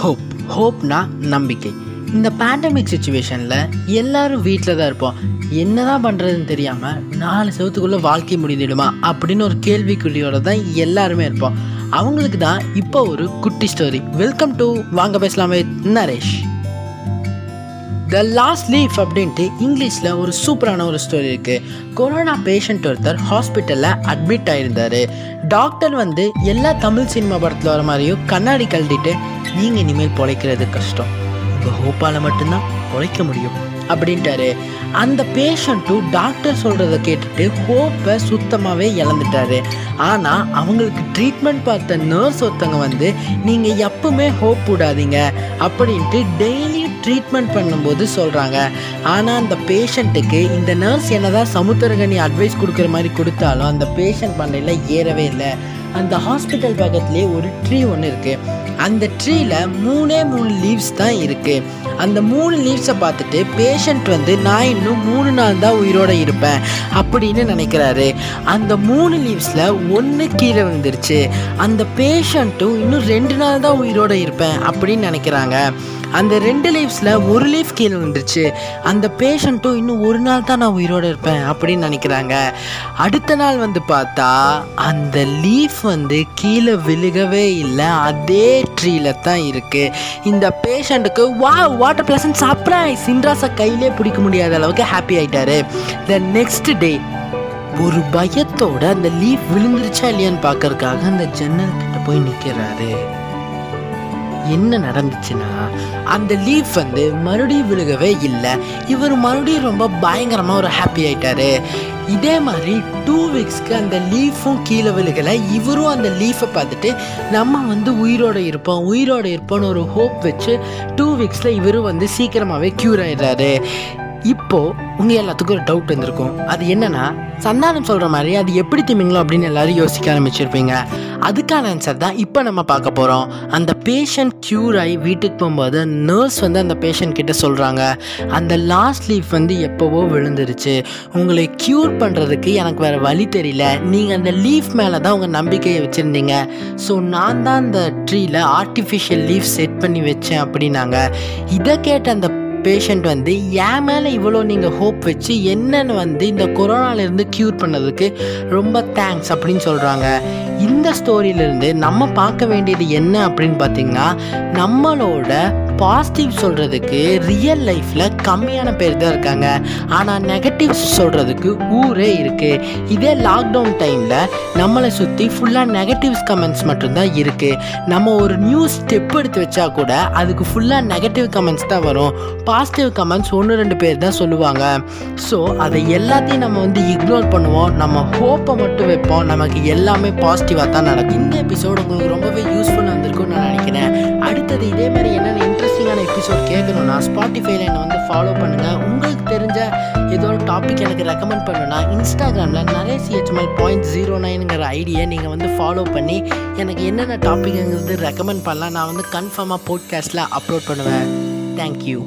Hope ஹோப்னா நம்பிக்கை. இந்த pandemic சுச்சுவேஷனில் எல்லாரும் வீட்டில் தான் இருப்போம். என்ன தான் பண்ணுறதுன்னு தெரியாமல் நாலு செவத்துக்குள்ளே வாழ்க்கை முடிந்துடுமா அப்படின்னு ஒரு கேள்விக்குறியோட தான் எல்லாருமே இருப்போம். அவங்களுக்கு தான் இப்போ ஒரு குட்டி ஸ்டோரி வெல்கம் டு வாங்க பேசலாமே நரேஷ். த லாஸ்ட் லீஃப் அப்படின்ட்டு இங்கிலீஷில் ஒரு சூப்பரான ஒரு ஸ்டோரி இருக்குது கொரோனா பேஷண்ட் ஒருத்தர் ஹாஸ்பிட்டலில் அட்மிட் ஆயிருந்தார். டாக்டர் வந்து எல்லா தமிழ் சினிமா படத்தில் வர மாதிரியும் கண்ணாடி கழட்டிட்டு நீங்கள் இனிமேல் பொழைக்கிறது கஷ்டம். உங்கள் ஹோப்பால் மட்டும்தான். குறைக்க முடியும். அப்படின்ட்டாரு. அந்த பேஷண்ட்டும் டாக்டர் சொல்கிறத கேட்டுட்டு ஹோப்பை சுத்தமாகவே இழந்துட்டாரு. ஆனால் அவங்களுக்கு ட்ரீட்மெண்ட் பார்த்த நர்ஸ் ஒருத்தவங்க வந்து நீங்கள் எப்பவுமே ஹோப் விடாதீங்க அப்படின்ட்டு டெய்லி ட்ரீட்மெண்ட் பண்ணும்போது சொல்கிறாங்க ஆனால் அந்த பேஷண்ட்டுக்கு இந்த நர்ஸ் என்னதான் சமுத்திரகனி அட்வைஸ் கொடுக்குற மாதிரி கொடுத்தாலும் அந்த பேஷண்ட் பண்ணையில் ஏறவே இல்லை. அந்த ஹாஸ்பிட்டல் பக்கத்துலேயே ஒரு ட்ரீ ஒன்று இருக்குது அந்த ட்ரீல மூணே மூணு லீவ்ஸ் தான் இருக்குது அந்த மூணு லீவ்ஸை பார்த்துட்டு பேஷண்ட் வந்து நான் இன்னும் மூணு நாள் தான் உயிரோட இருப்பேன் அப்படின்னு நினைக்கிறாரு. அந்த மூணு லீவ்ஸில் ஒன்று கீழே விழுந்துருச்சு. அந்த பேஷண்ட்டும் இன்னும் ரெண்டு நாள் தான் உயிரோட இருப்பேன் அப்படின்னு நினைக்கிறாங்க. அந்த ரெண்டு லீவ்ஸில் ஒரு லீஃப் கீழே விழுந்துருச்சு. அந்த பேஷண்ட்டும் இன்னும் ஒரு நாள் தான் நான் உயிரோடு இருப்பேன் அப்படின்னு நினைக்கிறாங்க. அடுத்த நாள் வந்து பார்த்தா அந்த லீஃப் வந்து கீழே விழுகவே இல்லை. அதே ட்ரீல தான் இருக்கு. இந்த பேஷண்ட்டுக்கு வா வாட்டர் பிளசன் சர்ப்ரைஸ் சிண்ட்ராஸை கையிலே பிடிக்க முடியாத அளவுக்கு ஹாப்பி ஆயிட்டாரு. த நெக்ஸ்ட் டே ஒரு பயத்தோட அந்த லீஃப் விழுந்துருச்சா இல்லையான்னு பார்க்கறதுக்காக அந்த ஜன்னல் கிட்ட போய் நிற்கிறாரு என்ன நடந்துச்சுன்னா அந்த லீஃப் வந்து மறுபடியும் விழுகவே இல்லை. இவர் மறுபடியும் ரொம்ப பயங்கரமாக ஒரு ஹாப்பி ஆயிட்டாரு. இதே மாதிரி டூ வீக்ஸ்க்கு அந்த லீஃபும் கீழே விழுகலை. இவரும் அந்த லீஃபை பார்த்துட்டு நம்ம வந்து உயிரோடு இருப்போம் உயிரோடு இருப்போம்னு ஒரு ஹோப் வச்சு டூ வீக்ஸில் இவரும் வந்து சீக்கிரமாகவே க்யூர் ஆயிடுறாரு. இப்போது உங்கள் எல்லாத்துக்கும் ஒரு டவுட் வந்திருக்கும். அது என்னன்னா சந்தானம் சொல்கிற மாதிரி அது எப்படி திமிங்களோ அப்படின்னு எல்லாரும் யோசிக்க ஆரம்பிச்சிருப்பீங்க. அதுக்கான ஆன்சர் தான் இப்போ நம்ம பார்க்க போகிறோம் அந்த பேஷண்ட் க்யூர் ஆகி வீட்டுக்கு போகும்போது நர்ஸ் வந்து அந்த பேஷண்ட் கிட்ட சொல்கிறாங்க அந்த லாஸ்ட் லீஃப் வந்து எப்போவோ விழுந்துருச்சு. உங்களை க்யூர் பண்ணுறதுக்கு எனக்கு வேறு வழி தெரியல. நீங்கள் அந்த லீஃப் மேலே தான் உங்கள் நம்பிக்கையை வச்சுருந்தீங்க. ஸோ நான் தான் அந்த ட்ரீல ஆர்டிஃபிஷியல் லீஃப் செட் பண்ணி வச்சேன் அப்படின்னாங்க. இதை கேட்ட அந்த பேஷண்ட் வந்து என் மேலே இவ்வளோ நீங்கள் ஹோப் வச்சு என்னன்னு வந்து இந்த கொரோனாலேருந்து க்யூர் பண்ணதுக்கு ரொம்ப தேங்க்ஸ் அப்படின்னு சொல்கிறாங்க இந்த ஸ்டோரியிலேருந்து நம்ம பார்க்க வேண்டியது என்ன அப்படின்னு பார்த்தீங்கன்னா நம்மளோட பாசிட்டிவ் சொல்கிறதுக்கு ரியல் லைஃப்பில் கம்மியான பேர் தான் இருக்காங்க. ஆனால் நெகட்டிவ்ஸ் சொல்கிறதுக்கு ஊரே இருக்குது இதே லாக்டவுன் டைமில் நம்மளை சுற்றி ஃபுல்லாக நெகட்டிவ்ஸ் கமெண்ட்ஸ் மட்டும்தான் இருக்குது நம்ம ஒரு நியூ ஸ்டெப் எடுத்து வச்சா கூட அதுக்கு ஃபுல்லாக நெகட்டிவ் கமெண்ட்ஸ் தான் வரும். பாசிட்டிவ் கமெண்ட்ஸ் ஒன்று ரெண்டு பேர் தான் சொல்லுவாங்க. ஸோ அதை எல்லாத்தையும் நம்ம வந்து இக்னோர் பண்ணுவோம். நம்ம ஹோப்பை மட்டும் வைப்போம். நமக்கு எல்லாமே பாசிட்டிவாக தான் நடக்கும். இந்த எபிசோடு உங்களுக்கு ரொம்பவே யூஸ்ஃபுல்லாக இருந்திருக்கும்னு நான் நினைக்கிறேன். அடுத்தது இதே மாதிரி என்னென்ன இன்ட்ரெஸ்டிங்கான எபிசோட் கேட்கணும்னா ஸ்பாட்டிஃபைல என்னை வந்து ஃபாலோ பண்ணுங்கள் உங்களுக்கு தெரிஞ்ச ஏதோ ஒரு டாபிக் எனக்கு ரெக்கமெண்ட் பண்ணுன்னா இன்ஸ்டாகிராமில் நிறைய சிஹெச்எம்எல் பாயிண்ட் ஜீரோ நைனுங்கிற ஐடியை நீங்கள் வந்து ஃபாலோ பண்ணி எனக்கு என்னென்ன டாபிக்ங்கிறது ரெக்கமெண்ட் பண்ணலாம் நான் வந்து கன்ஃபார்மாக போட்காஸ்ட்டில் அப்லோட் பண்ணுவேன். தேங்க்யூ